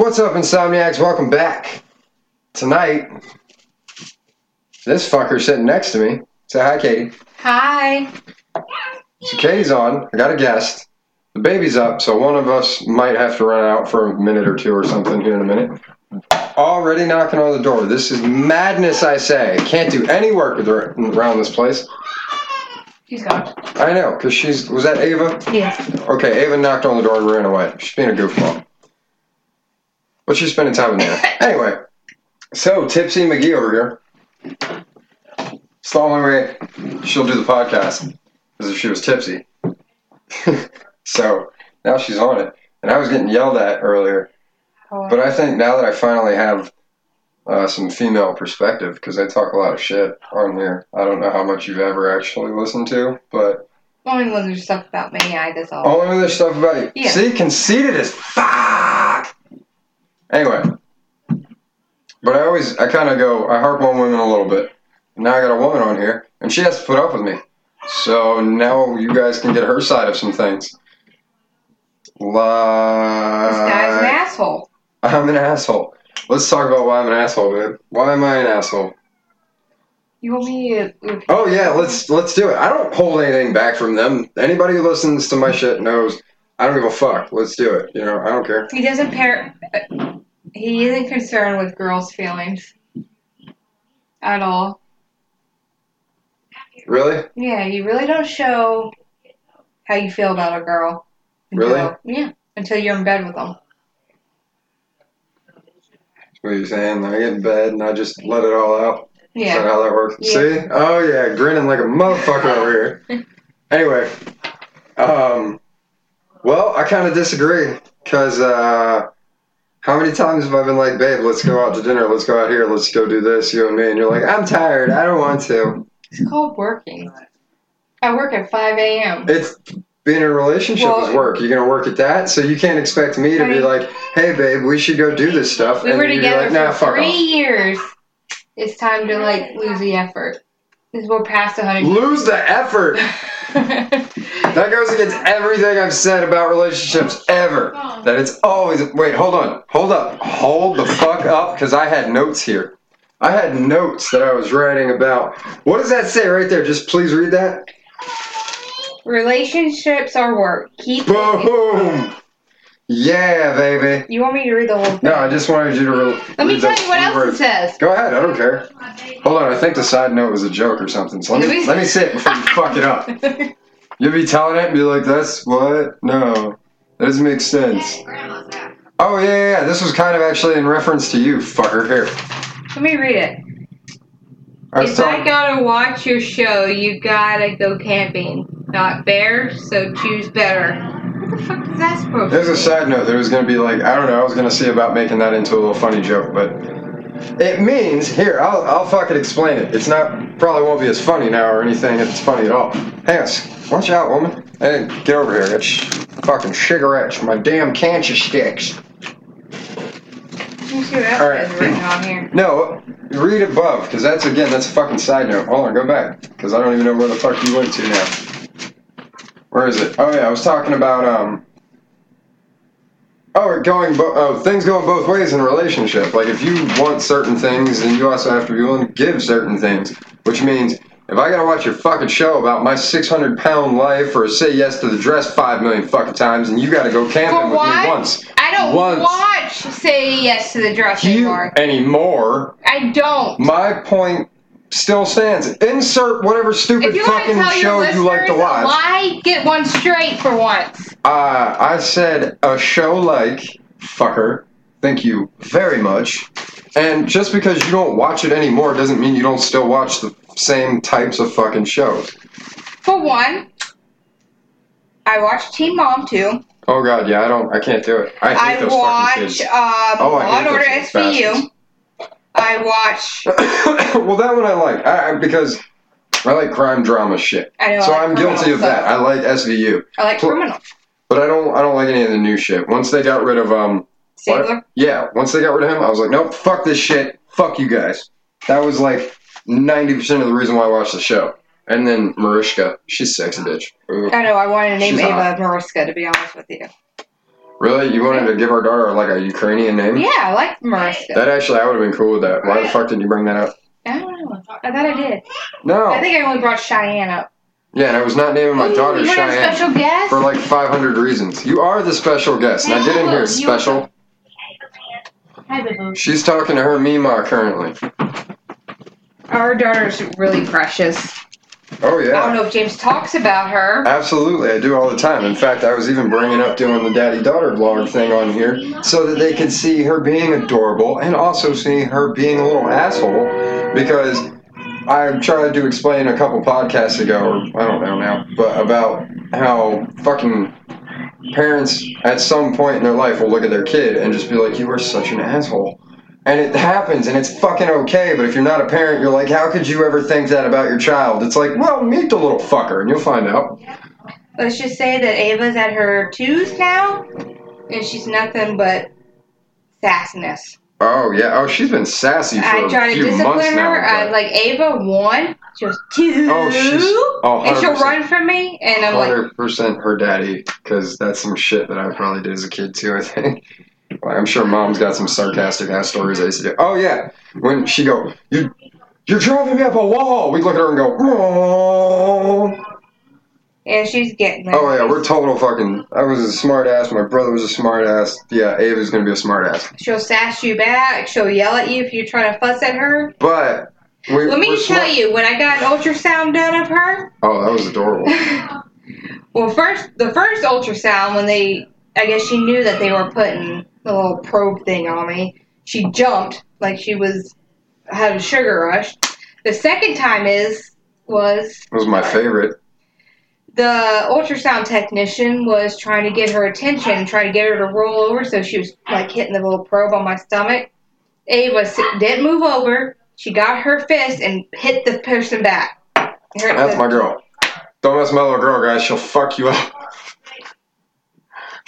What's up, Insomniacs? Welcome back. Tonight, this fucker sitting next to me. Say hi, Katie. Hi. So Katie's on. I got a guest. The baby's up, so one of us might have to run out for a minute or two or something here in a minute. Already knocking on the door. This is madness, I say. Can't do any work with her around this place. She's gone. I know, because she's. Was that Ava? Yes. Okay, Ava knocked on the door and ran away. She's being a goofball. But she's spending time in there. Anyway, so Tipsy McGee over here. It's the only way she'll do the podcast is if she was tipsy. so now she's on it. And I was getting yelled at earlier. But I think now that I finally have uh, some female perspective, because I talk a lot of shit on here. I don't know how much you've ever actually listened to, but Only when there's stuff about me, I just all. only when there's stuff about you. Yeah. See, conceited as fuck. Anyway, but I always, I kind of go, I harp on women a little bit. Now I got a woman on here, and she has to put up with me. So now you guys can get her side of some things. Like, This guy's an asshole. I'm an asshole. Let's talk about why I'm an asshole, babe. Why am I an asshole? You want me to? Oh yeah, let's let's do it. I don't hold anything back from them. Anybody who listens to my shit knows I don't give a fuck. Let's do it. You know, I don't care. He doesn't pair. He isn't concerned with girls' feelings at all. Really? Yeah, you really don't show how you feel about a girl. Really? Yeah. Until you're in bed with them. What are you saying? I get in bed and I just let it all out. Yeah. Is that how that works? Yeah. See? Oh yeah, grinning like a motherfucker over here. Anyway, um, well, I kind of disagree because uh, how many times have I been like, babe, let's go out to dinner, let's go out here, let's go do this, you and me, and you're like, I'm tired, I don't want to. It's called working. I work at 5 a.m. It's being in a relationship is work. You're gonna work at that, so you can't expect me to I be like, hey, babe, we should go do this stuff, We and were together like, nah, for three off. years. It's time to like lose the effort. We're past the honeymoon. Lose the effort. That goes against everything I've said about relationships ever. That it's always wait, hold on, hold up, hold the fuck up, because I had notes here. I had notes that I was writing about. What does that say right there? Just please read that. Relationships are work. Keep. Boom. Yeah, baby. You want me to read the whole thing? No, I just wanted you to. Re- Let me tell you what else words. it says. Go ahead, I don't care. Hold on, I think the side note was a joke or something. So let me, let me say it before you fuck it up. You'll be telling it and be like, that's what? No. That doesn't make sense. Oh, yeah, yeah, yeah. This was kind of actually in reference to you, fucker. Here. Let me read it. I If I gotta watch your show, you gotta go camping. Not bears, so choose better. What the fuck is that supposed There's to a mean? side note. There was to be like, I don't know, I was to see about making that into a little funny joke, but it means, here, I'll, I'll fucking explain it. It's not, probably won't be as funny now or anything if it's funny at all. Hang on. Watch out, woman. Hey, get over here. It's fucking cigarettes, my damn cancer sticks. Me see what else All right. is written on here. No, read above, because that's, again, that's a fucking side note. Hold on, go back, because I don't even know where the fuck you went to now. Where is it? Oh, yeah, I was talking about, um, oh, it going, bo- oh, things going both ways in a relationship. Like, if you want certain things, then you also have to be willing to give certain things, which means if I gotta watch your fucking show about my 600 pound life or say yes to the dress 5 million fucking times, and you gotta go camping with me once. I don't Once. watch Say Yes to the Dress You anymore. anymore. I don't. My point still stands. Insert whatever stupid If you want to fucking show you like to watch. Why get one straight for once. Uh, I said a show like fucker. Thank you very much. And just because you don't watch it anymore doesn't mean you don't still watch the same types of fucking shows. For one, I watch Teen Mom too. Oh god, yeah, I don't, I can't do it. I hate I those watch fucking kids. um, Oh, I Law hate and Order those bastards. SVU. I watch. well, that one I like I, I, because I like crime drama shit. I know. So I'm guilty of that. I like SVU, I like Well, criminal. but I don't. I don't like any of the new shit. Once they got rid of um, Stabler. Yeah, once they got rid of him, I was like, nope, fuck this shit. Fuck you guys. That was like 90% of the reason why I watch the show. And then Mariska, she's sexy bitch. I know. I wanted to name She's Ava. Mariska, to be honest with you. Really? You wanted to give our daughter like a Ukrainian name? Yeah, I like Mariska. That actually, I would have been cool with that. Why the fuck did you bring that up? I don't know. I thought I did. No. I think I only brought Cheyenne up. Yeah, and I was not naming my daughter you want a Cheyenne special guest? for like 500 reasons. You are the special guest. Now get in here, special. Hi, Boo. She's talking to her Mima currently. Our daughter's really precious. Oh yeah. I don't know if James talks about her. Absolutely, I do all the time. In fact, I was even bringing up doing the daddy daughter vlog thing on here so that they could see her being adorable and also see her being a little asshole because I tried to explain a couple podcasts ago, or I don't know now, but about how fucking parents at some point in their life will look at their kid and just be like, You are such an asshole. And it happens and it's fucking okay, but if you're not a parent, you're like, How could you ever think that about your child? It's like, Well, meet the little fucker and you'll find out. Let's just say that Ava's at her twos now, and she's nothing but sassiness. Oh yeah. Oh, she's been sassy for I try to discipline now. her. I but- like Ava one, she was two, Oh, she's oh, and she'll run from me, and I'm like, Hundred percent her daddy, because that's some shit that I probably did as a kid too. I think. Like, I'm sure mom's got some sarcastic ass stories I used to do. Oh yeah, when she go, you, you're driving me up a wall. We look at her and go, oh. yeah, she's getting there. Oh yeah, we're total fucking. I was a smart ass. My brother was a smart ass. Yeah, Ava's gonna be a smart ass. She'll sass you back. She'll yell at you if you're trying to fuss at her. But we, Let me tell smart- you, when I got an ultrasound done of her, Oh, that was adorable. well, first the first ultrasound when they, I guess she knew that they were putting the little probe thing on me. She jumped like she was had a sugar rush. The second time is was It was my favorite. the ultrasound technician was trying to get her attention, trying to get her to roll over, so she was like hitting the little probe on my stomach. Ava didn't move over. She got her fist and hit the person back. Her- That's the- my girl. Don't mess with my little girl, guys. She'll fuck you up.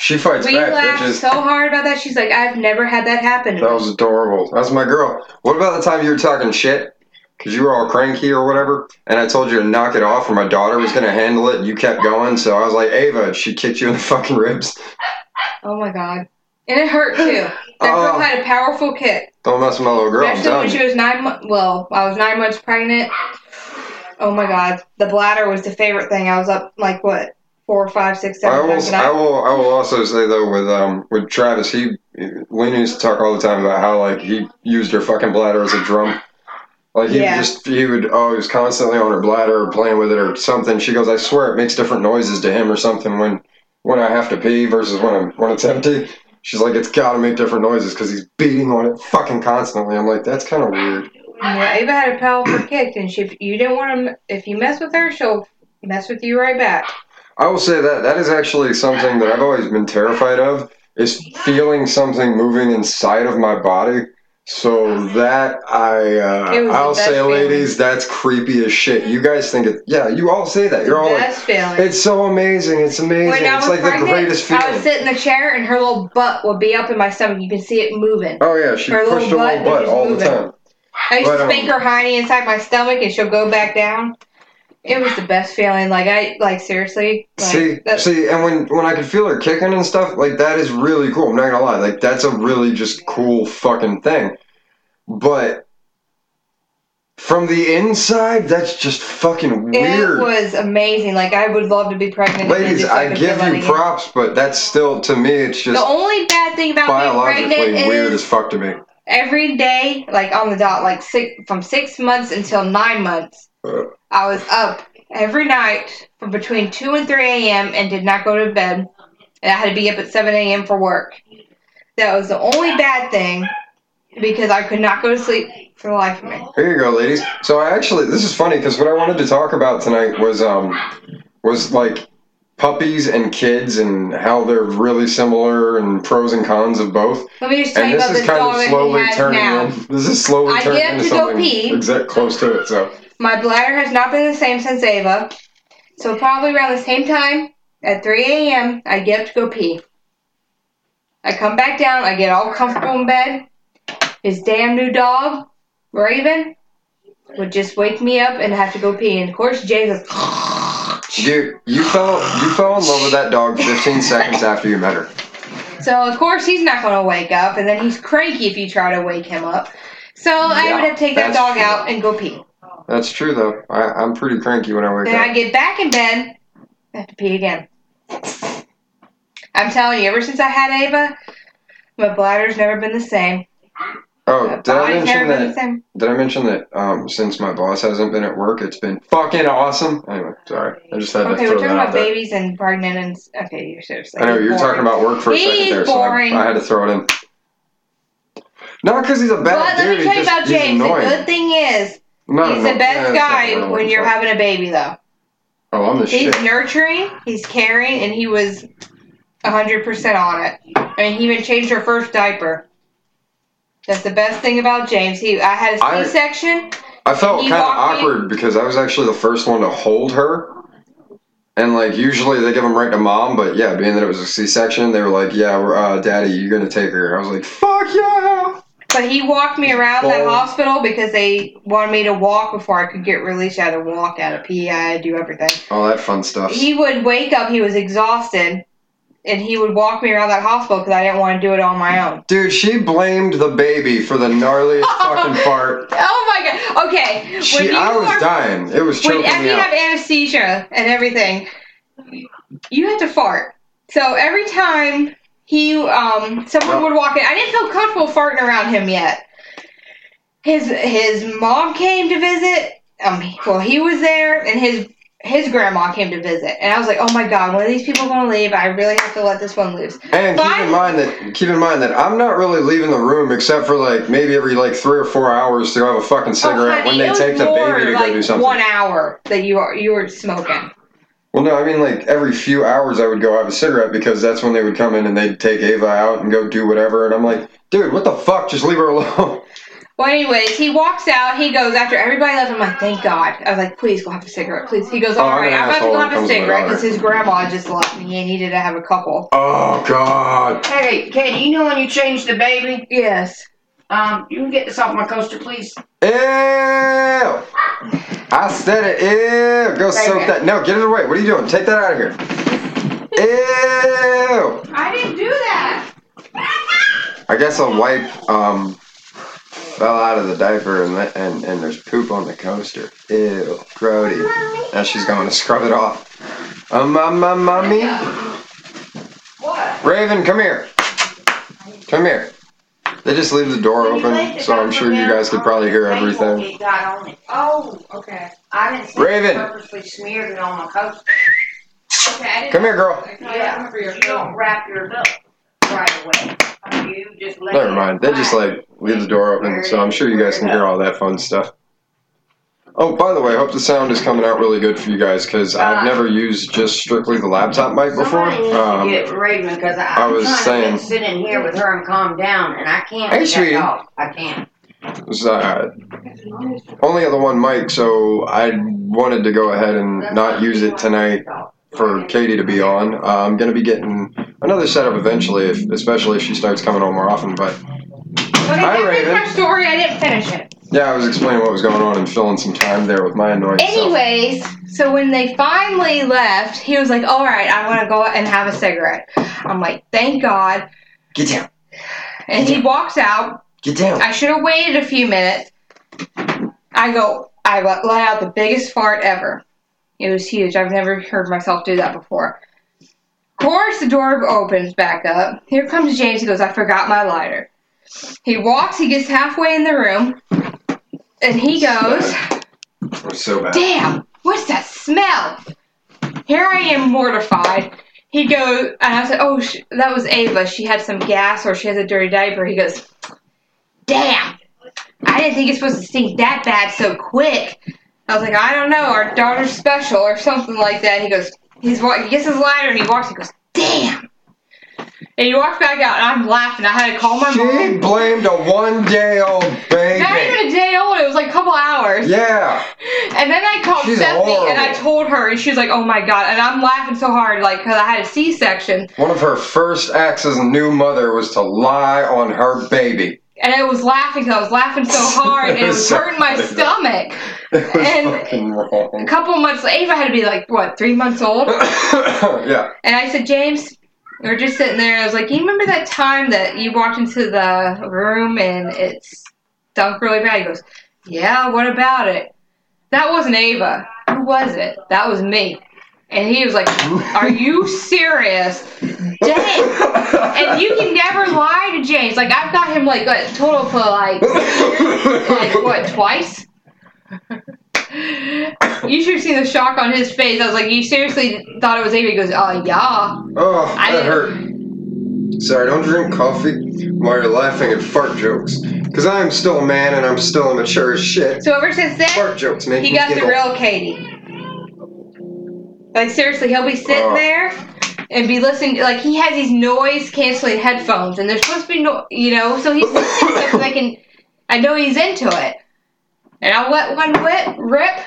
She fights we back, laughed bitches. so hard about that. She's like, I've never had that happen. That was adorable. That's my girl. What about the time you were talking shit? Because you were all cranky or whatever, and I told you to knock it off, or my daughter was going to handle it, and you kept going, so I was like, Ava, she kicked you in the fucking ribs. Oh my god. And it hurt too. That oh. girl Oh. had a powerful kick. Don't mess with my little girl. Especially when she was nine months. Well, I was nine months pregnant. Oh my god, the bladder was the favorite thing. I was up like what four, five, six, I will, I will, I will also say though with um with Travis, he Lena used to talk all the time about how like he used her fucking bladder as a drum. Like he Yeah. just he would oh he was constantly on her bladder or playing with it or something. She goes, I swear it makes different noises to him or something when when I have to pee versus when I'm when it's empty. She's like, it's got to make different noises because he's beating on it fucking constantly. I'm like, that's kind of weird. Yeah, Ava had a powerful kick, and she, if you didn't want to, if you mess with her, she'll mess with you right back. I will say that that is actually something that I've always been terrified of is feeling something moving inside of my body. So that I uh, I'll say, feeling. ladies, that's creepy as shit. You guys think it? Yeah, you all say that. You're all like, feeling. it's so amazing. It's amazing. when It's like the pregnant, greatest I would sit in the chair, and her little butt would be up in my stomach. You can see it moving. Oh yeah, she Her pushed her little butt butt all the time. I used But, to um, spank her hiney inside my stomach, and she'll go back down. It was the best feeling. Like I, like seriously. Like, see, that- see, and when when I could feel her kicking and stuff, like that is really cool. I'm not gonna lie, like that's a really just cool fucking thing. But from the inside, that's just fucking weird. It was amazing. Like I would love to be pregnant. Ladies, I give you props, but that's still to me, it's just The only bad thing about being biologically pregnant weird is as fuck to me. every day, like on the dot, like six from six months until nine months. I was up every night from between two and three a.m. and did not go to bed. And I had to be up at seven a.m. for work. That was the only bad thing because I could not go to sleep for the life of me. Here you go, ladies. So I actually, this is funny because what I wanted to talk about tonight was um was like puppies and kids and how they're really similar and pros and cons of both. Let me just tell And you this about is this kind dog of slowly turning now. in. This is slowly I turning get into to go something pee. exact close to it. So My bladder has not been the same since Ava. So probably around the same time at 3 a.m. I get up to go pee. I come back down. I get all comfortable in bed. His damn new dog, Raven, would just wake me up and have to go pee. And of course, Jay goes, you you fell you fell in love with that dog 15 seconds after you met her. So of course he's not going to wake up, and then he's cranky if you try to wake him up. So I would have to take that dog true. out and go pee. That's true though. I, I'm pretty cranky when I wake Then up. Then I get back in bed, I have to pee again. I'm telling you, ever since I had Ava, my bladder's never been the same. Oh, My did I mention never been the that? Did I mention that? Um, since my boss hasn't been at work, it's been fucking awesome. Anyway, sorry. I just had Okay, to we're talking about there. babies and pregnant and okay, you're seriously. I know you're talking about work for a second He's there, so. I, I had to throw it in. Not because he's a bad But let dude. me tell you about James. The good thing is, He's the best yeah, it's not guy when you're having a baby, though. Oh, I'm the shit. He's nurturing, he's caring, and he was 100% on it. I mean, he even changed her first diaper. That's the best thing about James. He, I had a I- C-section. I felt kind of walked me- awkward because I was actually the first one to hold her. And like usually they give them right to mom, but yeah, being that it was a C-section, they were like, "Yeah, uh, daddy, you're gonna take her." I was like, "Fuck yeah!" But he walked me around that hospital because they wanted me to walk before I could get released. I had to walk, I had to pee, I had to do everything. All that fun stuff. He would wake up, he was exhausted, and he would walk me around that hospital because I didn't want to do it on my own. Dude, she blamed the baby for the gnarliest fucking fart. Oh my god. Okay. She, I was are, dying. It was when choking after me you out. have anesthesia and everything, you have to fart. So every time he um someone would walk in, I didn't feel comfortable farting around him yet. His his mom came to visit. Um, well, he was there, and his his grandma came to visit, and I was like, "Oh my god, one of these people going to leave? I really have to let this one loose." And keep Fine. in mind that keep in mind that I'm not really leaving the room except for like maybe every like three or four hours to go have a fucking cigarette oh, honey, when they take the baby to like go do something. One hour that you are you were smoking. Well, no, I mean like every few hours I would go have a cigarette because that's when they would come in and they'd take Ava out and go do whatever, and I'm like, dude, what the fuck? Just leave her alone. Well, anyways, he walks out. He goes after everybody left. I'm like, thank God. I was like, please go have a cigarette, please. He goes, Oh, all I'm right, I'm about to go have a comes to my cigarette because his grandma just left me and he needed to have a couple. Oh god. Hey, Katie, you know when you changed the baby? Yes. Um, you can get this off my coaster, please. Ew. I said it. Ew. Go soak that. No, get it away. What are you doing? Take that out of here. Ew. I didn't do that. I guess a wipe um fell out of the diaper and let, and and there's poop on the coaster. Ew, grody. Now she's going to scrub it off. Um, um, um, mommy. What? Raven, come here. Come here. They just leave the door open, so I'm sure you guys could probably hear everything. It got on it. Oh, okay. I didn't see Raven. purposely smeared it on my coaster. Okay, I didn't Come here, girl. Yeah, you don't wrap yours up right away. You just let Never it mind. They just like leave the door open, so I'm sure you guys can hear all that fun stuff. Oh, by the way, I hope the sound is coming out really good for you guys because I've Uh, never used just strictly the laptop mic before. Somebody needs Um, to get Raven because I, I was saying- to sit in here with her and calm down, and I can't. Hey, sweetie. I can't. was, uh, only the one mic, so I wanted to go ahead and not use it tonight for Katie to be on. Uh, I'm gonna be getting another setup eventually, if, especially if she starts coming on more often. But Okay, Hi, Raven. my story. I didn't finish it. Yeah, I was explaining what was going on and filling some time there with my annoying self. Anyways, so when they finally left, he was like, all right, I want to go and have a cigarette. I'm like, thank God. Get down. And he walks out. Get down. I should have waited a few minutes. I go, I let out the biggest fart ever. It was huge. I've never heard myself do that before. Of course, the door opens back up. Here comes James. He goes, I forgot my lighter. He walks, he gets halfway in the room, and he goes, was so bad. Damn, what's that smell? Here I am mortified. He goes, and I said, Oh, sh- that was Ava. She had some gas or she has a dirty diaper. He goes, Damn, I didn't think it's supposed to stink that bad so quick. I was like, I don't know, our daughter's special or something like that. He goes, he's he gets his lighter and he walks He goes, Damn. And he walks back out and I'm laughing. I had to call my She mom. She blamed a one day old baby. Not even a day old. It was like a couple hours. Yeah. And then I called She's Stephanie and I told her, and she was like, "Oh my god!" And I'm laughing so hard, like, because I had a C-section, One of her first acts as a new mother was to lie on her baby. and I was laughing because I was laughing so hard, and it was So hurting my stomach. It was And- fucking A couple months, later, Ava had to be like what, three months old, yeah. and I said, "James, We were just sitting there. I was like, "You remember that time that you walked into the room and it stunk really bad?" He goes, "Yeah. What about it?" That wasn't Ava. Who was it? That was me. And he was like, "Are you serious?" Dang. And you can never lie to James. Like I've got him like a total for like like what twice. You should have seen the shock on his face. I was like, "You seriously thought it was Ava?" He goes, "Oh yeah." Oh, I that didn't- hurt. Sorry, don't drink coffee while you're laughing at fart jokes. Because I'm still a man and I'm still immature as shit. So ever since then, Fart jokes make he me got the real Katie. Like seriously, he'll be sitting Oh. there and be listening. Like he has these noise canceling headphones, and they're supposed to be no, you know. So he's listening to I can. I know he's into it, and I'll let one whip rip,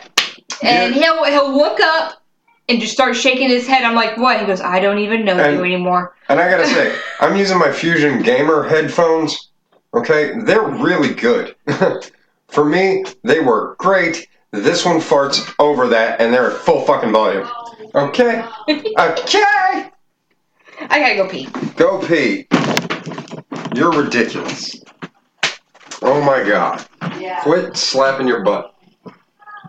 and he'll he'll look up and just start shaking his head. I'm like, what? He goes, I don't even know And- you anymore. And I gotta say, I'm using my Fusion Gamer headphones. Okay, they're really good. For me, they work great. This one farts over that, and they're at full fucking volume. Okay, okay. I gotta go pee. Go pee. You're ridiculous. Oh my god. Yeah. Quit slapping your butt.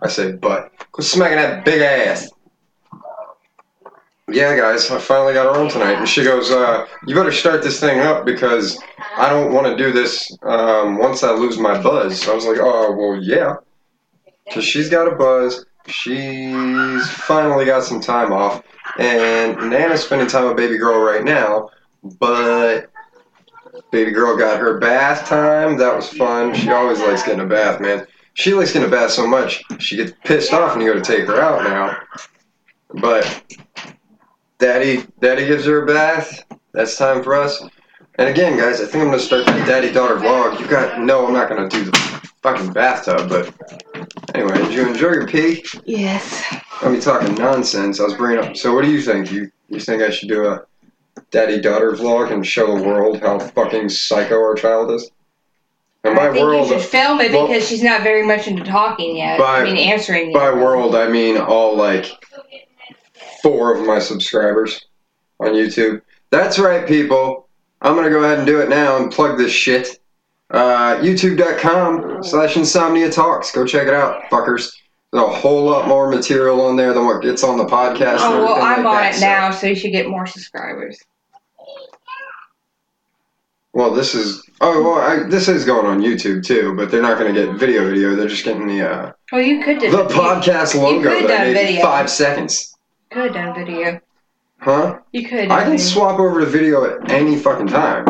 I say butt. Quit smacking that big ass. Yeah, guys, I finally got her on tonight, and she goes, uh, "You better start this thing up because I don't want to do this um, once I lose my buzz." So I was like, "Oh, well, yeah," because she's got a buzz. She's finally got some time off, and Nana's spending time with baby girl right now, but baby girl got her bath time. That was fun. She always likes getting a bath, man. She likes getting a bath so much she gets pissed off when you go to take her out now. But daddy, daddy gives her a bath. That's time for us. And again, guys, I think I'm gonna start that daddy daughter vlog. You got no, I'm not gonna do the fucking bathtub. But anyway, did you enjoy your pee? Yes. I'll be talking nonsense. I was bringing up. So what do you think? You you think I should do a daddy daughter vlog and show the world how fucking psycho our child is? And by I think world, you should film it well- because she's not very much into talking yet. By- I mean, answering. by yet. world, I mean all like four of my subscribers on YouTube. That's right, people. I'm gonna go ahead and do it now and plug this shit. Uh, YouTube.com slash Insomnia Talks. Go check it out, fuckers. There's a whole lot more material on there than what gets on the podcast. Oh well, I'm like on that, it so- now, so you should get more subscribers. Well, this is oh well, I, this is going on YouTube too, but they're not going to get video video. They're just getting the uh, Well, you could do the podcast logo could that done made video. five seconds, You could have done video. huh? You could. I can swap over to video at any fucking time,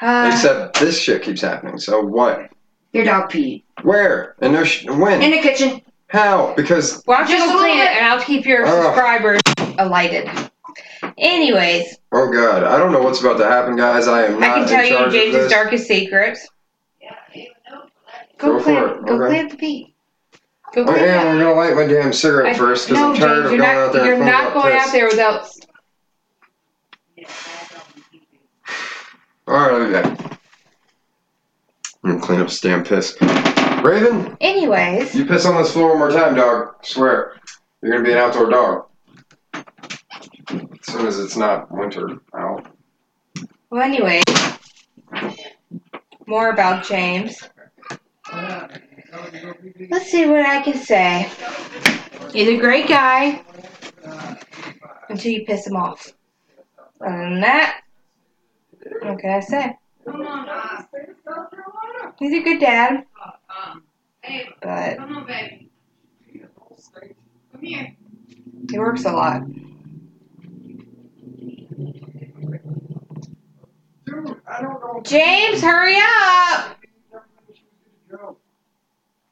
Uh, except this shit keeps happening. So what? Your dog peed. Where? And no sh- when? In the kitchen. How? Because why don't you Just go a clean little it, and I'll keep your Ugh. subscribers alighted. Anyways, oh god, I don't know what's about to happen, guys. I am I not can tell in you charge of James's this. darkest secrets. Go, Go clean. for it, Go okay. clean up the pee. Go oh, I clean it am. I'm gonna light my damn cigarette I- first because no, I'm tired James, of you're going not, out there. You're not going piss. out there without. All right, I'll be back. I'm gonna clean up this damn piss. Raven, Anyways, you piss on this floor one more time, dog. Swear, you're gonna be an outdoor dog. As soon as it's not winter out. well, anyway, more about James. Let's see what I can say. He's a great guy until you piss him off. Other than that, what can I say? Come on, He's a good dad, but come on, baby. Come here. he works a lot. Dude, I don't know. James, hurry up!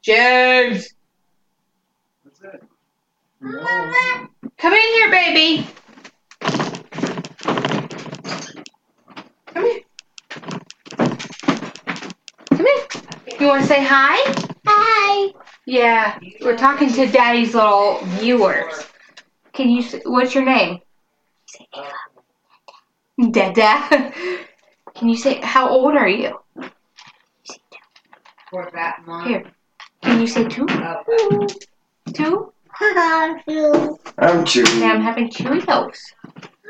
James! What's that? Come in here, baby! Come here. Come here. You want to say hi? Hi. Yeah, we're talking to Daddy's little viewers. Can you? What's your name? Dada. Can you say how old are you? For that month. Here. Can you say two? Two? I'm chewing. Yeah, I'm having Cheerios.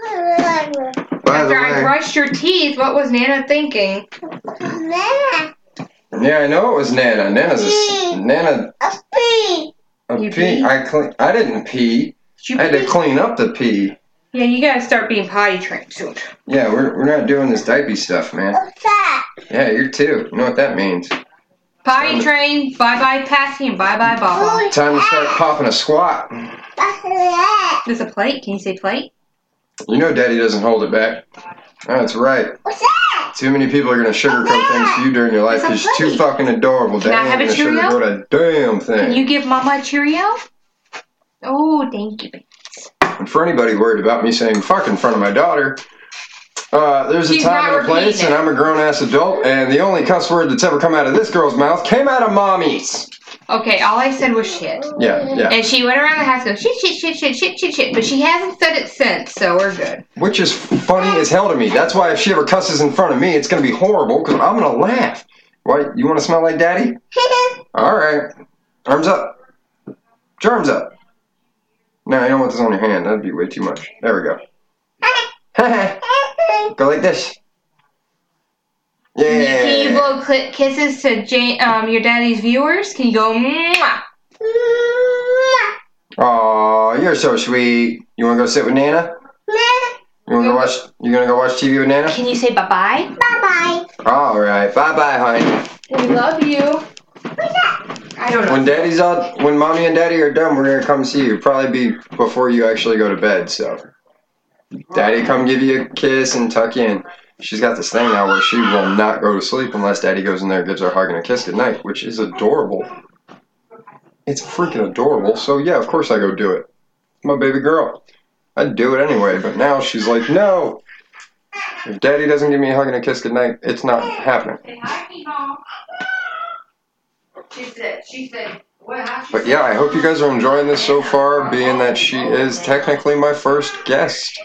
By the After I way, brushed your teeth, what was Nana thinking? Nana. yeah, I know it was Nana. Nana's a s- Nana. A You pee. pee? I clean. I didn't pee. Did you I had to pee? clean up the pee. Yeah, you gotta start being potty trained soon. Yeah, we're, we're not doing this diaper stuff, man. Yeah, you're too. You know what that means. Potty trained, bye bye Passy, and bye bye Baba. Time to start popping a squat. There's a plate. Can you say plate? You know Daddy doesn't hold it back. Oh, that's right. What's that? Too many people are gonna sugarcoat things for you during your life It's because you're too fucking adorable. Can I Daddy have a gonna Cheerio? sugarcoat a damn thing. Can you give Mama a Cheerio? Oh, thank you. baby. And for anybody worried about me saying fuck in front of my daughter, uh, there's a time and a place, and. I'm a grown ass adult, and the only cuss word that's ever come out of this girl's mouth came out of mommy's. Okay, all I said was shit. Yeah, yeah. And she went around the house going, shit, shit, shit, shit, shit, shit, shit. But she hasn't said it since, so we're good. Which is funny as hell to me. That's why if she ever cusses in front of me, it's gonna be horrible because I'm gonna laugh. Why? You want to smell like daddy? All right. Arms up. Arms up. No, you don't want this on your hand. That'd be way too much. There we go. go like this. Can you- Can you blow cli kisses to Jane, um, your daddy's viewers? Can you go, Mwah? Aw, you're so sweet. You wanna go sit with Nana? You wanna go watch? You gonna go watch TV with Nana? Can you say bye bye bye? Bye All right. Bye, bye, honey. We love you. I don't know. When daddy's out, when mommy and daddy are done, we're gonna come see you. Probably be before you actually go to bed. So, daddy, come give you a kiss and tuck you in. She's got this thing now where she will not go to sleep unless daddy goes in there and gives her a hug and a kiss good night, which is adorable. It's freaking adorable. So yeah, of course I go do it. My baby girl. I'd do it anyway, but now she's like, no. If daddy doesn't give me a hug and a kiss goodnight, it's not happening. Say hi, Mom. She said, she said, well, she But yeah, I hope you guys are enjoying this so far, being that she is technically my first guest.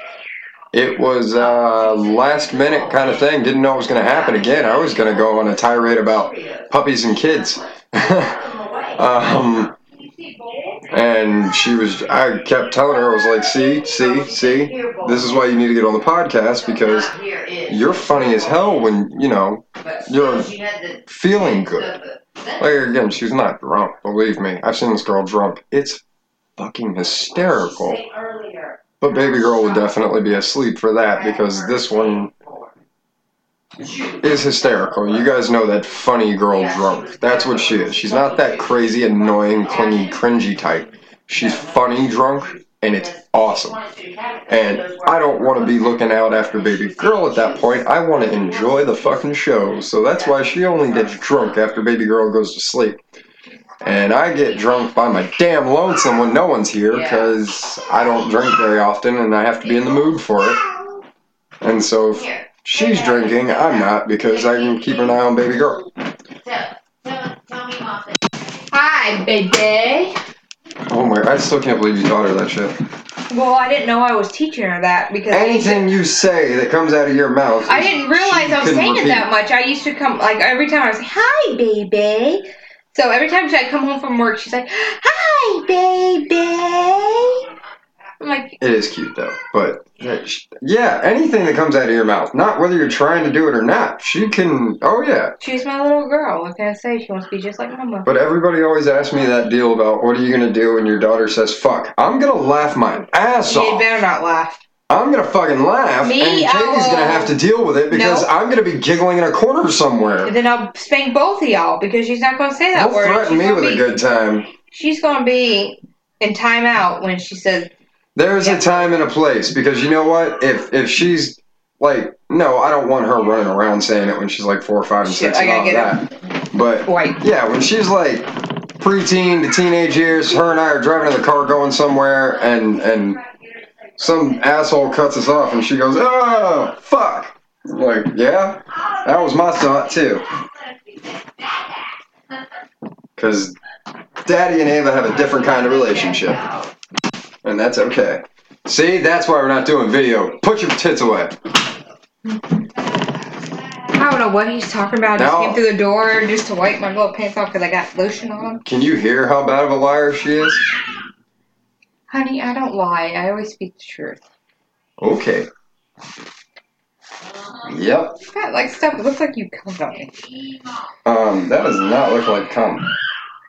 It was uh, last minute kind of thing. Didn't know it was going to happen again. I was going to go on a tirade about puppies and kids. um, and she was, I kept telling her, I was like, see, see, see, this is why you need to get on the podcast because you're funny as hell when, you know, you're feeling good. Like again, she's not drunk. Believe me, I've seen this girl drunk. It's fucking hysterical. But baby girl would definitely be asleep for that because this one is hysterical. You guys know that funny girl drunk. That's what she is. She's not that crazy, annoying, clingy, cringy type. She's funny drunk, and it's awesome. And I don't want to be looking out after baby girl at that point. I want to enjoy the fucking show. So that's why she only gets drunk after baby girl goes to sleep. And I get drunk by my damn lonesome when no one's here because I don't drink very often and I have to be in the mood for it. And so if she's drinking, I'm not because I can keep an eye on baby girl. So tell me Moffin. Hi, baby. Oh my, I still can't believe you taught her that shit. Well, I didn't know I was teaching her that because Anything you say that comes out of your mouth. I didn't realize she I was couldn't saying it repeat. that much. I used to come like every time I was like, "Hi, baby." So every time I come home from work, she's like, "Hi, baby." I'm like, It is cute though, but yeah, anything that comes out of your mouth, not whether you're trying to do it or not, she can. Oh yeah, she's my little girl. What can I say? She wants to be just like mama. but everybody always asks me that deal about what are you gonna do when your daughter says fuck. I'm gonna laugh my ass off. You better not laugh. I'm gonna fucking laugh, Me, and Katie's gonna have to deal with it because No. I'm gonna be giggling in a corner somewhere. And then I'll spank both of y'all because she's not going to say that Don't word. threaten She's me gonna with a good time. She's going to be in timeout when she says, There's Yeah. a time and a place because you know what? If if she's like, no, I don't want her running around saying it when she's like four, or five, and Shit, six, I and all that. But "Boy, yeah, when she's like preteen to teenage years, her and I are driving in the car going somewhere, and and some asshole cuts us off, and she goes, "Oh, fuck!" I'm like, yeah, that was my thought too. Because Daddy and Ava have a different kind of relationship, and that's okay. See, that's why we're not doing video. Put your tits away. I don't know what he's talking about. I just came through the door just to wipe my little pants off because I got lotion on them. Can you hear how bad of a liar she is? Honey, I don't lie. I always speak the truth. Okay. Yep. Got like stuff that looks like you come on me. Um, that does not look like cum.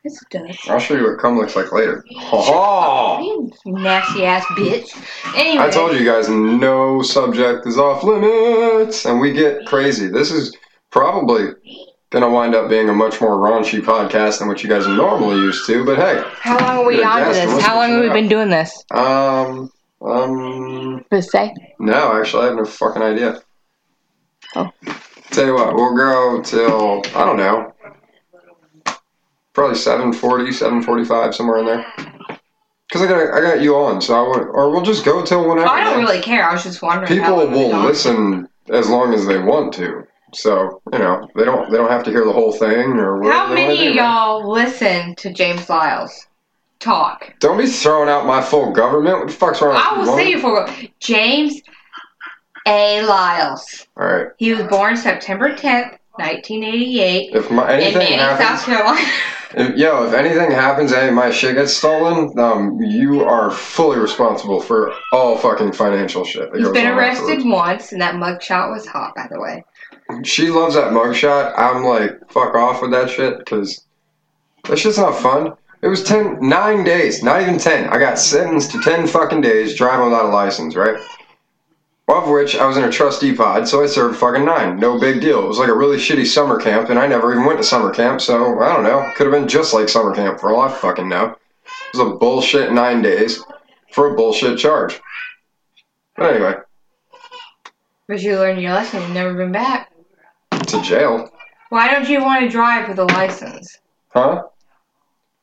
Yes, it does. I'll show you what cum looks like later. Oh, nasty ass bitch. Anyway. I told you guys no subject is off limits, and we get crazy. This is probably gonna wind up being a much more raunchy podcast than what you guys are normally used to. But hey, How long are we on this? How long have we been doing this? um, um, For say. no, actually, I have no fucking idea. Oh. Tell you what, we'll go till I don't know, probably 7:40, 7:45, somewhere in there. Cause I got I got you on, so I would, or we'll just go till whenever. I don't really care. I was just wondering. people will listen as long as they want to. So you know they don't they don't have to hear the whole thing or whatever. How many of y'all listen to James Lyles talk? Don't be throwing out my full government. What the fuck's wrong? with I will say you for James A. Lyles. All right. He was born September 10th, 1988, If my in anything Manning, happens, South Carolina. if, yo, if anything happens, and my shit gets stolen, um, you are fully responsible for all fucking financial shit. He's been arrested afterwards. once, and that mugshot was hot, by the way. She loves that mugshot. I'm like, fuck off with that shit, because that shit's not fun. It was 10, 9 days, not even 10. I got sentenced to 10 fucking days driving without a license, right? Of which I was in a trustee pod, so I served fucking 9. No big deal. It was like a really shitty summer camp, and I never even went to summer camp, so I don't know. Could have been just like summer camp for all I fucking know. It was a bullshit 9 days for a bullshit charge. But anyway, But you learned your lesson. You've never been back. to jail. Why don't you want to drive with a license? Huh?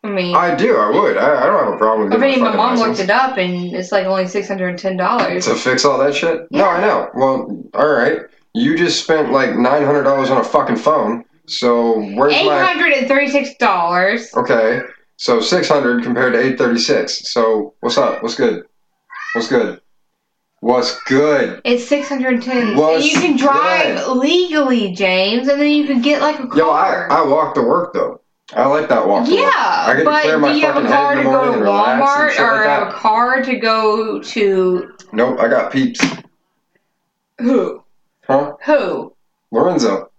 I mean, I do, I would. I, I don't have a problem with I mean, my mom license. looked it up, and it's like only six hundred and ten dollars. To fix all that shit? Yeah. No, I know. Well, alright. You just spent like $900 on a fucking phone, so where's Eight my. eight hundred and thirty-six dollars? Okay, so 600 compared to 836. So, what's up? What's good? What's good? What's good? It's six hundred and ten. What's You can drive good? legally, James, and then you can get like a car. Yo, I, I walk to work though. I like that walk yeah, I but clear my do you have a car to go to morning and relax and Walmart, or like have a car to go to Nope, I got peeps. who? Huh? Who? Lorenzo.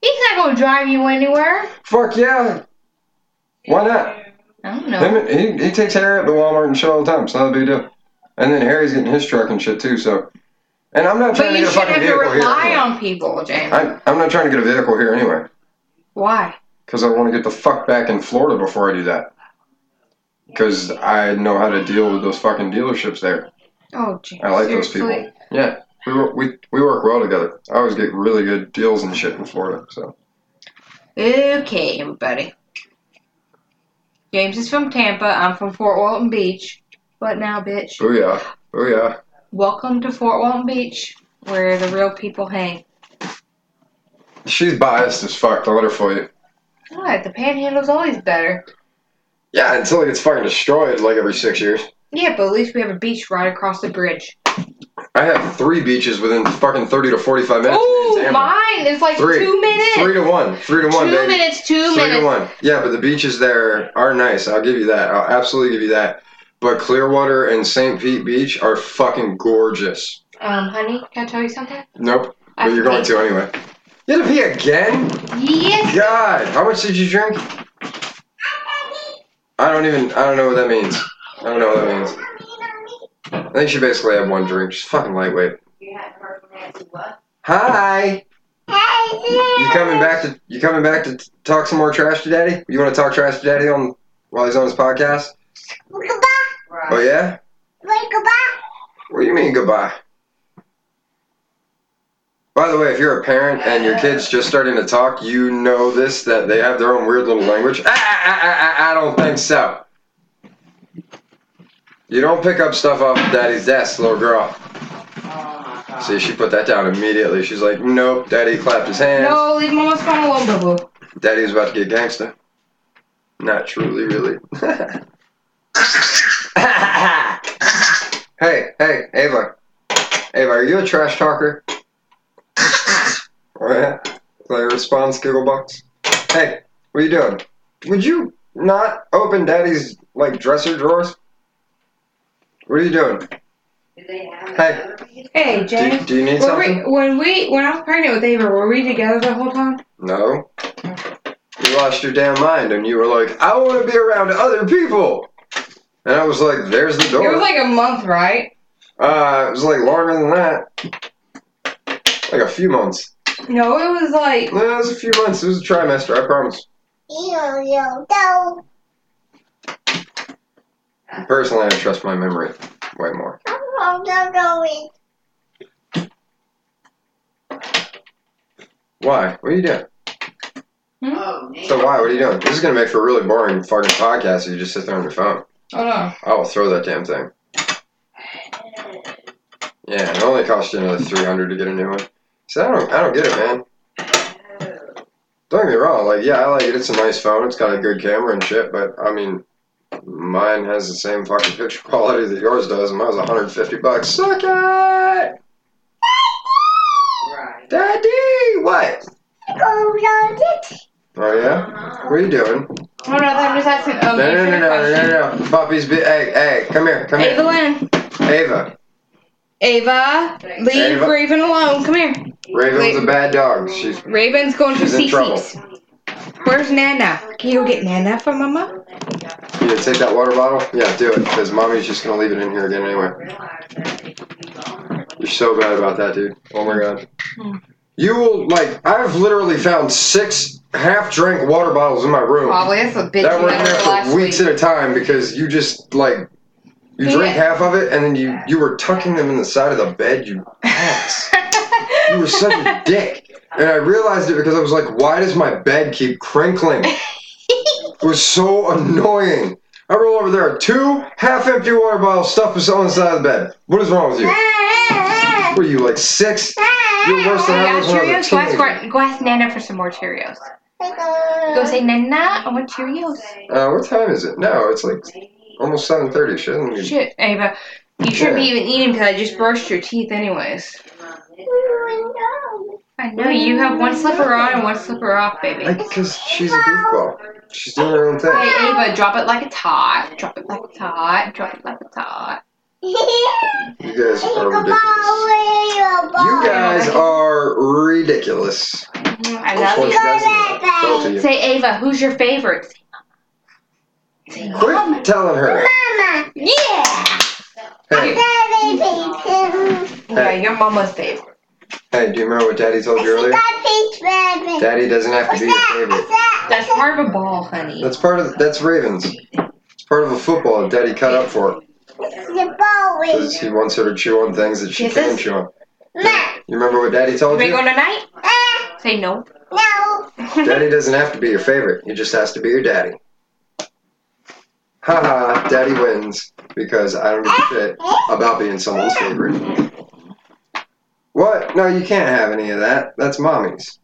He's not to drive you anywhere. Fuck yeah. Why not? I don't know. Him, he, he takes Harry up to Walmart and shit all the time. It's not a big deal. And then Harry's getting his truck and shit too. So, and I'm not but trying to get a fucking vehicle shouldn't fucking have to here. rely on people, James. I'm, I'm not trying to get a vehicle here anyway, Why? Because I want to get the fuck back in Florida before I do that. Because I know how to deal with those fucking dealerships there. Oh, James. I like those people. Yeah, we, wor- we we work well together. I always get really good deals and shit in Florida. So Okay, everybody. James is from Tampa. I'm from Fort Walton Beach. But now, bitch? booyah, booyah. Welcome to Fort Walton Beach, where the real people hang. She's biased as fuck. I'll let her fool you. What? The Panhandle's always better. Yeah, until it gets fucking destroyed like every six years. Yeah, but at least we have a beach right across the bridge. I have three beaches within fucking thirty to forty-five minutes. Oh, Damn. mine is like Three. two minutes. Three to one. Three to one, two baby. minutes. Two Three minutes. to one. Yeah, but the beaches there are nice. I'll give you that. I'll absolutely give you that. But Clearwater and St. Pete Beach are fucking gorgeous. Um, honey, can I tell you something? Nope. But you're going to anyway. You had to pee again? Yes. God, how much did you drink? I don't even. I don't know what that means. I don't know what that means. I think she basically had one drink. She's fucking lightweight. You hadn't heard from Nancy what? Hi. You coming back to? You coming back to talk some more trash to Daddy? You want to talk trash to Daddy on while he's on his podcast? Right. Oh yeah. Wait, goodbye. What do you mean goodbye? By the way, if you're a parent and your kid's just starting to talk, you know this that they have their own weird little language. I, I, I, I, don't think so. You don't pick up stuff off daddy's desk, little girl. See, she put that down immediately. She's like, nope, daddy clapped his hands. No, leave mama's phone alone, boo boo. Daddy was about to get gangsta. Not truly, really. hey, hey, Ava. Ava, are you a trash talker? Oh, yeah? Your response, Gigglebox? Hey, what are you doing? Would you not open Daddy's, like, dresser drawers? What are you doing? Hey, Hey, do, do you need Were we, something? when we when I was pregnant with Ava, were we together the whole time? No. You lost your damn mind and you were like, I want to be around other people. And I was like, there's the door." It was like a month, right? uh, it was like longer than that. Like a few months. No, it was like No, it was a few months. It was a trimester, I promise. No, yo, no. Personally, I trust my memory way more. Why? What are you doing? Hmm? Oh, So why? What are you doing? This is gonna make for a really boring fucking podcast if you just sit there on your phone. oh no. I will throw that damn thing. Yeah, it only cost you another three hundred to get a new one. So I don't, I don't get it, man. Don't get me wrong. Like, yeah, I like it. It's a nice phone. It's got a good camera and shit. But I mean, mine has the same fucking picture quality that yours does, and mine was 150 bucks. Suck it, Right. daddy. What? Oh yeah. What are you doing? Oh no, I'm just asking. Um, No, no, no, no, no, no, no. Puppy's be. Hey, hey, come here, come here. Ava here. Lynn. Ava. Ava, leave Ava. Raven alone. Come here. Raven's a bad dog. She's Raven's going to She's in trouble. Where's Nana? Can you go get Nana for Mama? You gonna take that water bottle? Yeah, do it, because mommy's just gonna leave it in here again anyway. You're so bad about that, dude. Oh my god. You will, like, I've literally found six half drank water bottles in my room Probably that's a bitch that were in there for weeks week. at a time because you just, like, you Yeah. drank half of it and then you, you were tucking them in the side of the bed, you ass. You were such a dick. And I realized it because I was like, why does my bed keep crinkling? It was so annoying. I roll over there, two half-empty water bottles stuffed on the side of the bed. What is wrong with you? What are you, like six? You're worse than I was when I was a Cheerios. Go ask, go ask Nana for some more Cheerios. Go say, Nana, I want Cheerios. Uh, what time is it? No, it's like almost 7.30. She doesn't need... Shit, Ava. You shouldn't be even eating because I just brushed your teeth, anyways. I know you have one slipper on and one slipper off, baby. Because she's a goofball. She's doing her own thing. Hey, Ava, drop it like it's hot. Drop it like it's hot. Drop it like it's hot. You guys are ridiculous. You guys are ridiculous. Mm, I love you. you guys to know. Both of you. Say, Ava, who's your favorite? Say, Quit telling her. Yeah! Hey, Yeah, your mama's favorite. Hey, do you remember what Daddy told you earlier? Daddy doesn't have to be your favorite. That's part of a ball, honey. That's part of that's Ravens. It's part of a football that Daddy cut up for because he wants her to chew on things that she Yes, can't chew on. You remember what Daddy You told ready to go you? tonight? Say no. no. Daddy doesn't have to be your favorite. He just has to be your daddy. Haha, Daddy wins because I don't give a shit about being someone's favorite. What? No, you can't have any of that. That's mommy's.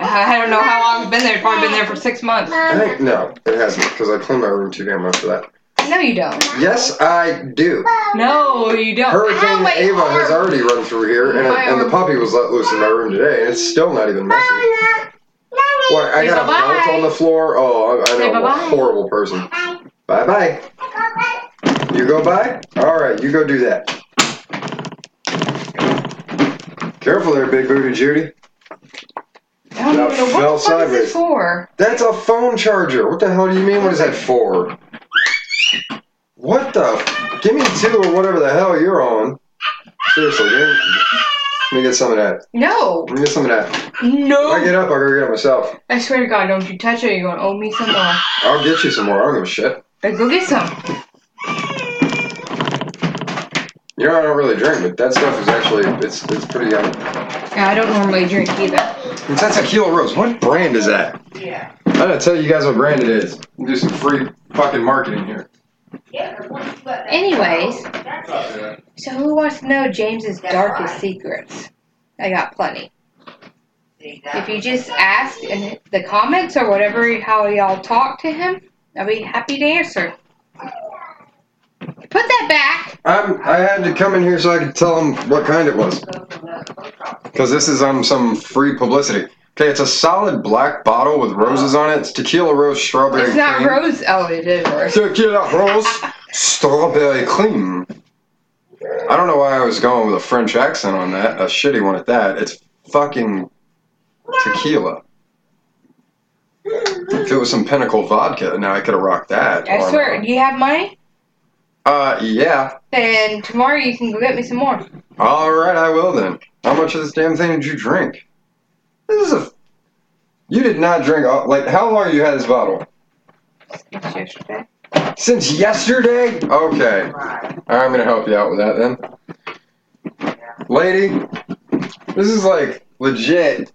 I don't know how long it's been there. It's probably been there for six months. I think no, it hasn't because I clean my room too damn much for that. No, you don't. Yes, I do. No, you don't. Hurricane my Ava has already run through here, and, My and the puppy was let loose in my room today, and it's still not even messy. What? I Say got a bye-bye. belt on the floor. Oh, I, I Say know I'm a horrible person. Bye bye. You go bye. All right, you go do that. Careful there, big booty Judy. I don't even know Fell what the fuck is sideways. for. That's a phone charger. What the hell do you mean? What is that for? What the? Give me two or whatever the hell you're on. Seriously, me, let me get some of that. No. Let me get some of that. No. When I get up, I'll go get it myself. I swear to God, don't you touch it. You're going to owe me some more. I'll get you some more. I don't give a shit. Uh, Go get some. You know, I don't really drink, but that stuff is actually it's it's pretty yummy. Yeah, I don't normally drink either. It's that tequila rose. What brand is that? Yeah. I gotta tell you guys what brand it is. Do some free fucking marketing here. Yeah, but once you let that Anyways, that's it. so who wants to know James's darkest secrets? I got plenty. If you just ask in the comments or whatever, how y'all talk to him, I'll be happy to answer. Put that back. I'm I had to come in here so I could tell them what kind it was. Because this is um some free publicity. Okay, it's a solid black bottle with roses on it. It's tequila rose strawberry It's not cream. rose. Oh, it is rose. Tequila rose strawberry cream. I don't know why I was going with a French accent on that, a shitty one at that. It's fucking tequila. If it was some Pinnacle vodka, now I could have rocked that. I Or- swear, do you have money? Uh, yeah. Then tomorrow you can go get me some more. All right, I will then. How much of this damn thing did you drink? This is a. You did not drink. all- Like, how long you had this bottle? It's yesterday. Since yesterday? Okay. Right. I'm gonna help you out with that then. Lady, this is like legit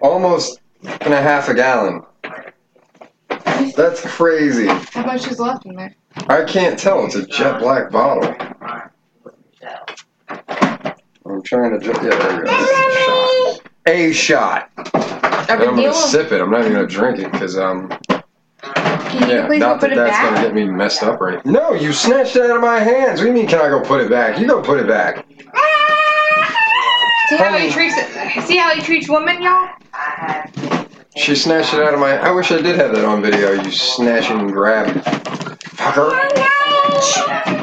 almost and a half a gallon. That's crazy. How much is left in there? I can't tell. It's a jet black bottle. I'm trying to. Ju- yeah, there we go. A shot. A And I'm gonna sip it. I'm not even gonna drink it because um Can yeah, not that it that's gonna get me messed up or anything. No, you snatched it out of my hands. What do you mean? Can I go put it back? You go put it back. See how he treats See how he treats women, y'all? She snatched it out of my. I wish I did have that on video. You snatching and grab.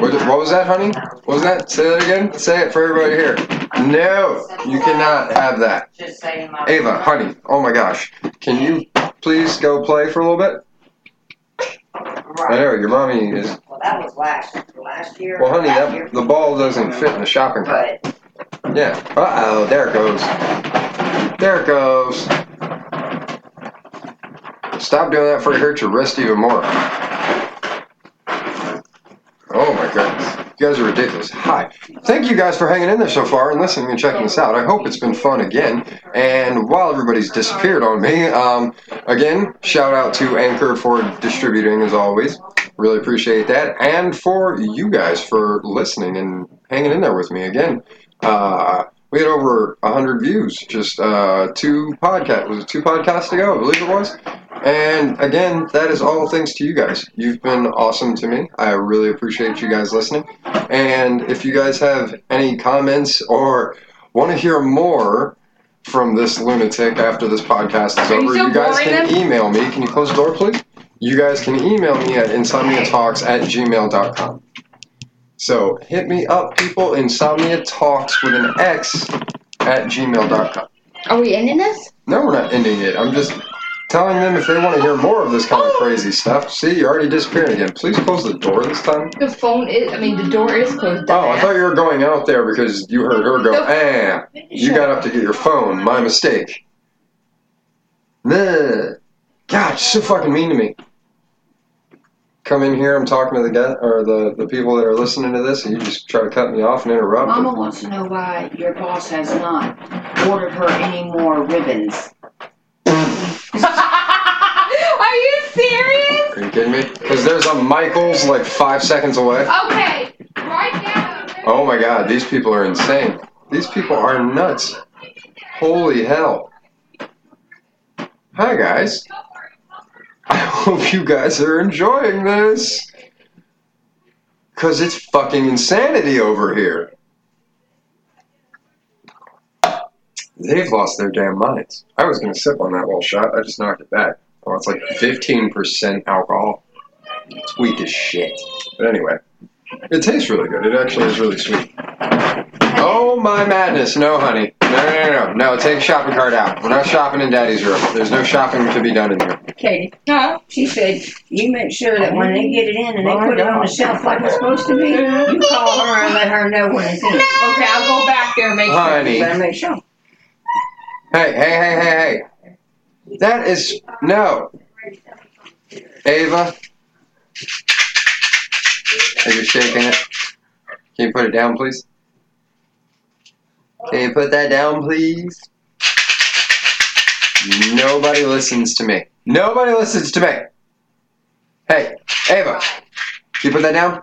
What, what was that, honey? What was that? Say that again. Say it for everybody here. No, you cannot have that. Just saying my. Ava, honey. Oh my gosh. Can you please go play for a little bit? I know your mommy is. Well, that was last, last year. Well, honey, that year. the ball doesn't fit in the shopping cart. Yeah. Uh oh, there it goes. There it goes. Stop doing that before it hurts your wrist even more. Oh my goodness. You guys are ridiculous. Hi. Thank you guys for hanging in there so far and listening and checking us out. I hope it's been fun again. And while everybody's disappeared on me, um, again, shout out to Anchor for distributing as always. Really appreciate that. And for you guys for listening and hanging in there with me again. Uh, we had over 100 views just uh, two podcast was it two podcasts ago i believe it was and again that is all thanks to you guys you've been awesome to me i really appreciate you guys listening and if you guys have any comments or want to hear more from this lunatic after this podcast is Are you over still you guys can them? email me can you close the door please you guys can email me at insomniatalks at gmail.com so hit me up, people. Insomnia Talks with an X at gmail.com. Are we ending this? No, we're not ending it. I'm just telling them if they want to hear more of this kind of crazy stuff. See, you're already disappearing again. Please close the door this time. The phone is. I mean, the door is closed. Oh, I thought you were going out there because you heard her go, Nope. ah. You got up to get your phone. My mistake. Nah. God, you're so fucking mean to me. Come in here, I'm talking to the guy or the, the people that are listening to this, and you just try to cut me off and interrupt. Mama wants to know why your boss has not ordered her any more ribbons. Are you serious? Are you kidding me? Because there's a Michaels like five seconds away. Okay. Right now. Oh my god, these people are insane. These people are nuts. Holy hell. Hi guys. I hope you guys are enjoying this. Because it's fucking insanity over here. They've lost their damn minds. I was going to sip on that little shot. I just knocked it back. Oh, it's like 15% alcohol. It's weak as shit. But anyway, it tastes really good. It actually is really sweet. Oh my madness! No, honey. No, no, no, no. No, take a shopping cart out. We're not shopping in Daddy's room. There's no shopping to be done in here. Katie, Huh? she said you make sure that when they get it in and they put it on the shelf like it's supposed to be, you call her and let her know when it's in. Okay, I'll go back there and make sure. Honey. You better make sure. Hey, hey, hey, hey, hey. That is no. Ava. Are you shaking it? Can you put it down, please? Can you put that down, please? Nobody listens to me. Nobody listens to me. Hey, Ava. Can you put that down?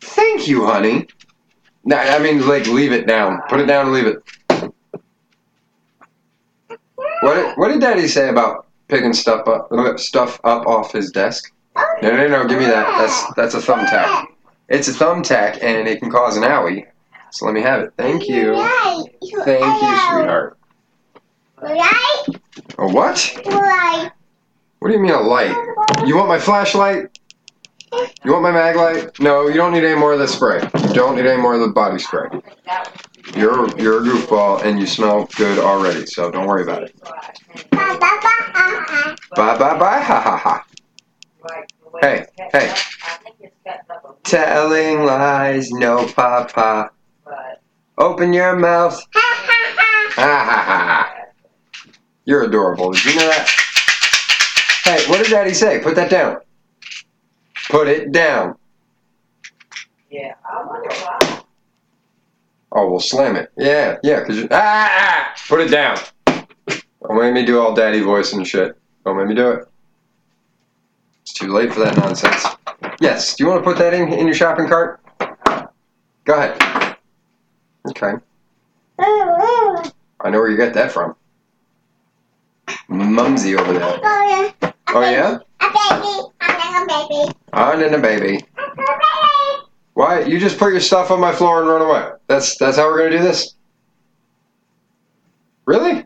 Thank you, honey. No, I mean, like, leave it down. Put it down and leave it. What did, what did Daddy say about picking stuff up stuff up off his desk? No, no, no, give me that. That's that's a thumbtack. It's a thumbtack and it can cause an owie. So let me have it. Thank you. Thank you, sweetheart. Light. A what? Light. What do you mean a light? You want my flashlight? You want my mag light? No, you don't need any more of the spray. You don't need any more of the body spray. You're you're a goofball and you smell good already, so don't worry about it. Bye bye bye ha ha ha. Hey, hey. Telling lies, no papa. Open your mouth. Ha ha ha ha. You're adorable. Did you know that? Hey, what did Daddy say? Put that down. Put it down. Yeah, I wonder why. Oh, we'll slam it. Yeah, yeah, because you. Ah! Put it down. Don't make me do all daddy voice and shit. Don't make me do it. It's too late for that nonsense. Yes, do you want to put that in, in your shopping cart? Go ahead. Okay. I know where you got that from. Mumsy over there. Oh, yeah? On and a baby. Oh, Nana baby. Why? You just put your stuff on my floor and run away. That's that's how we're gonna do this. Really?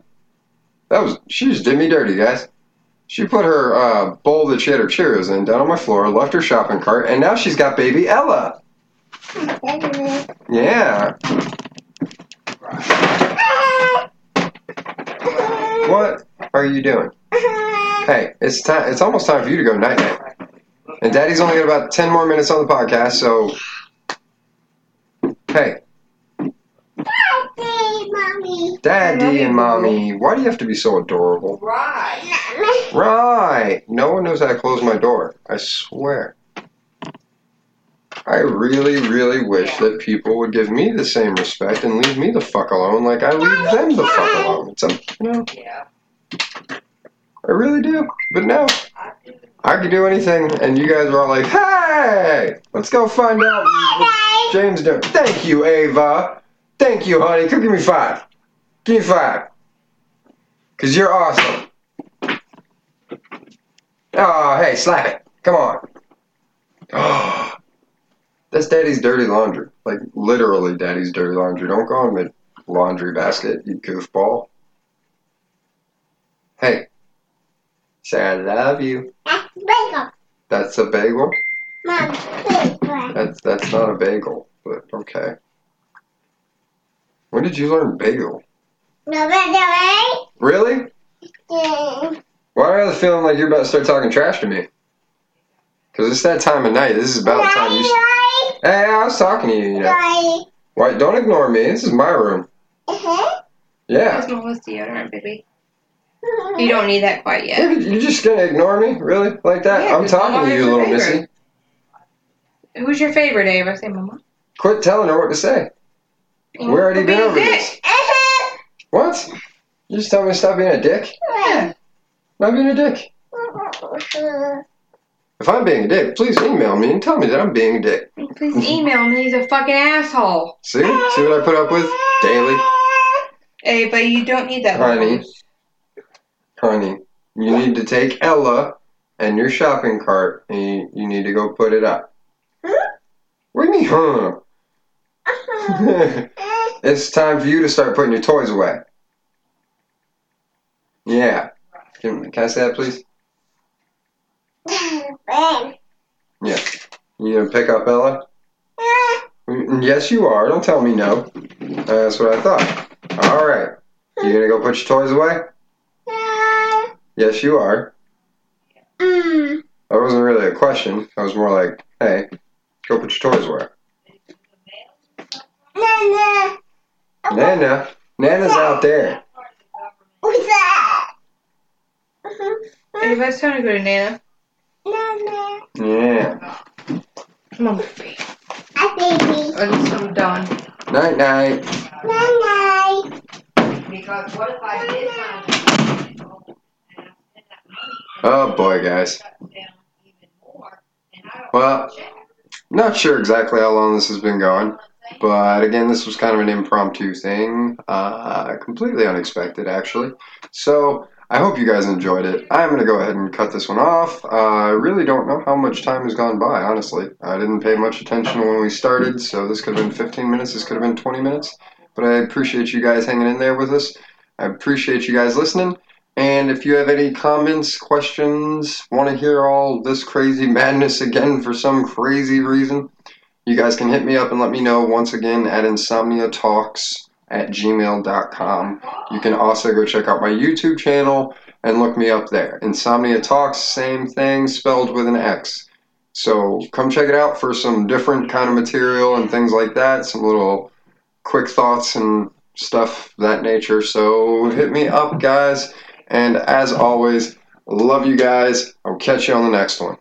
That was she just did me dirty, guys. She put her uh, bowl that she had her Cheerios in down on my floor, left her shopping cart, and now she's got baby Ella. Yeah. What are you doing? Hey, it's time. It's almost time for you to go night night. And Daddy's only got about ten more minutes on the podcast, so hey, Daddy and Mommy, why do you have to be so adorable? Right. Right. No one knows how to close my door. I swear. I really, really wish that people would give me the same respect and leave me the fuck alone like I leave them the fuck alone. It's a, you know, Yeah. I really do. But no, I do. I could do anything, and you guys are all like, "Hey, let's go find out James doing." Thank you, Ava. Thank you, honey. Come give me five. Give me five. Cause you're awesome. Oh, hey, slap it. Come on. Oh, that's Daddy's dirty laundry. Like literally, Daddy's dirty laundry. Don't go in the laundry basket, you goofball. Hey, say I love you. That's a bagel. That's that's that's not a bagel, but okay. When did you learn bagel? Really? Why do I have the feeling like you're about to start talking trash to me? Cause it's that time of night. This is about the time you. Hey, I was talking to you. You know. Why? Don't ignore me. This is my room. Uh-huh. Yeah. That's Mama's deodorant, baby. You don't need that quite yet. You're you're just gonna ignore me, really, like that? Yeah, I'm talking to you, your little favorite. missy. Who's your favorite, Ava? Say Mama. Quit telling her what to say. We already Quit been over this. What? You just tell me to stop being a dick? Yeah. Not being a dick. If I'm being a dick, please email me and tell me that I'm being a dick. Please email me. He's a fucking asshole. See? See what I put up with daily? Hey, but you don't need that. Honey. Honey, you need to take Ella and your shopping cart and you, you need to go put it up. What do you mean, huh? it's time for you to start putting your toys away. Yeah. Can, can I say that, please? Yeah. You gonna pick up Ella? Mm, Yes, you are. Don't tell me no. That's what I thought. All right. You gonna go put your toys away? Yes, you are. That wasn't really a question. That was more like, hey, go put your toys away. Nana. Nana. Nana's out there. What's that? Ava, it's time to go to Nana. Nana. Yeah. Come on, baby. At least I'm done. Night night. Because what if I did find a and I spent that money Oh boy, guys. cut down even more, and I don't Well, check. Not sure exactly how long this has been going, but again, this was kind of an impromptu thing. Uh, completely unexpected, actually. So I hope you guys enjoyed it. I'm going to go ahead and cut this one off. Uh, I really don't know how much time has gone by, honestly. I didn't pay much attention when we started, so this could have been 15 minutes, this could have been 20 minutes. But I appreciate you guys hanging in there with us. I appreciate you guys listening. And if you have any comments, questions, want to hear all this crazy madness again for some crazy reason, you guys can hit me up and let me know once again at insomnia talks at gmail.com. You can also go check out my YouTube channel and look me up there. Insomnia Talks, same thing, spelled with an X. So come check it out for some different kind of material and things like that, some little quick thoughts and stuff that nature. So hit me up, guys. And as always, love you guys. I'll catch you on the next one.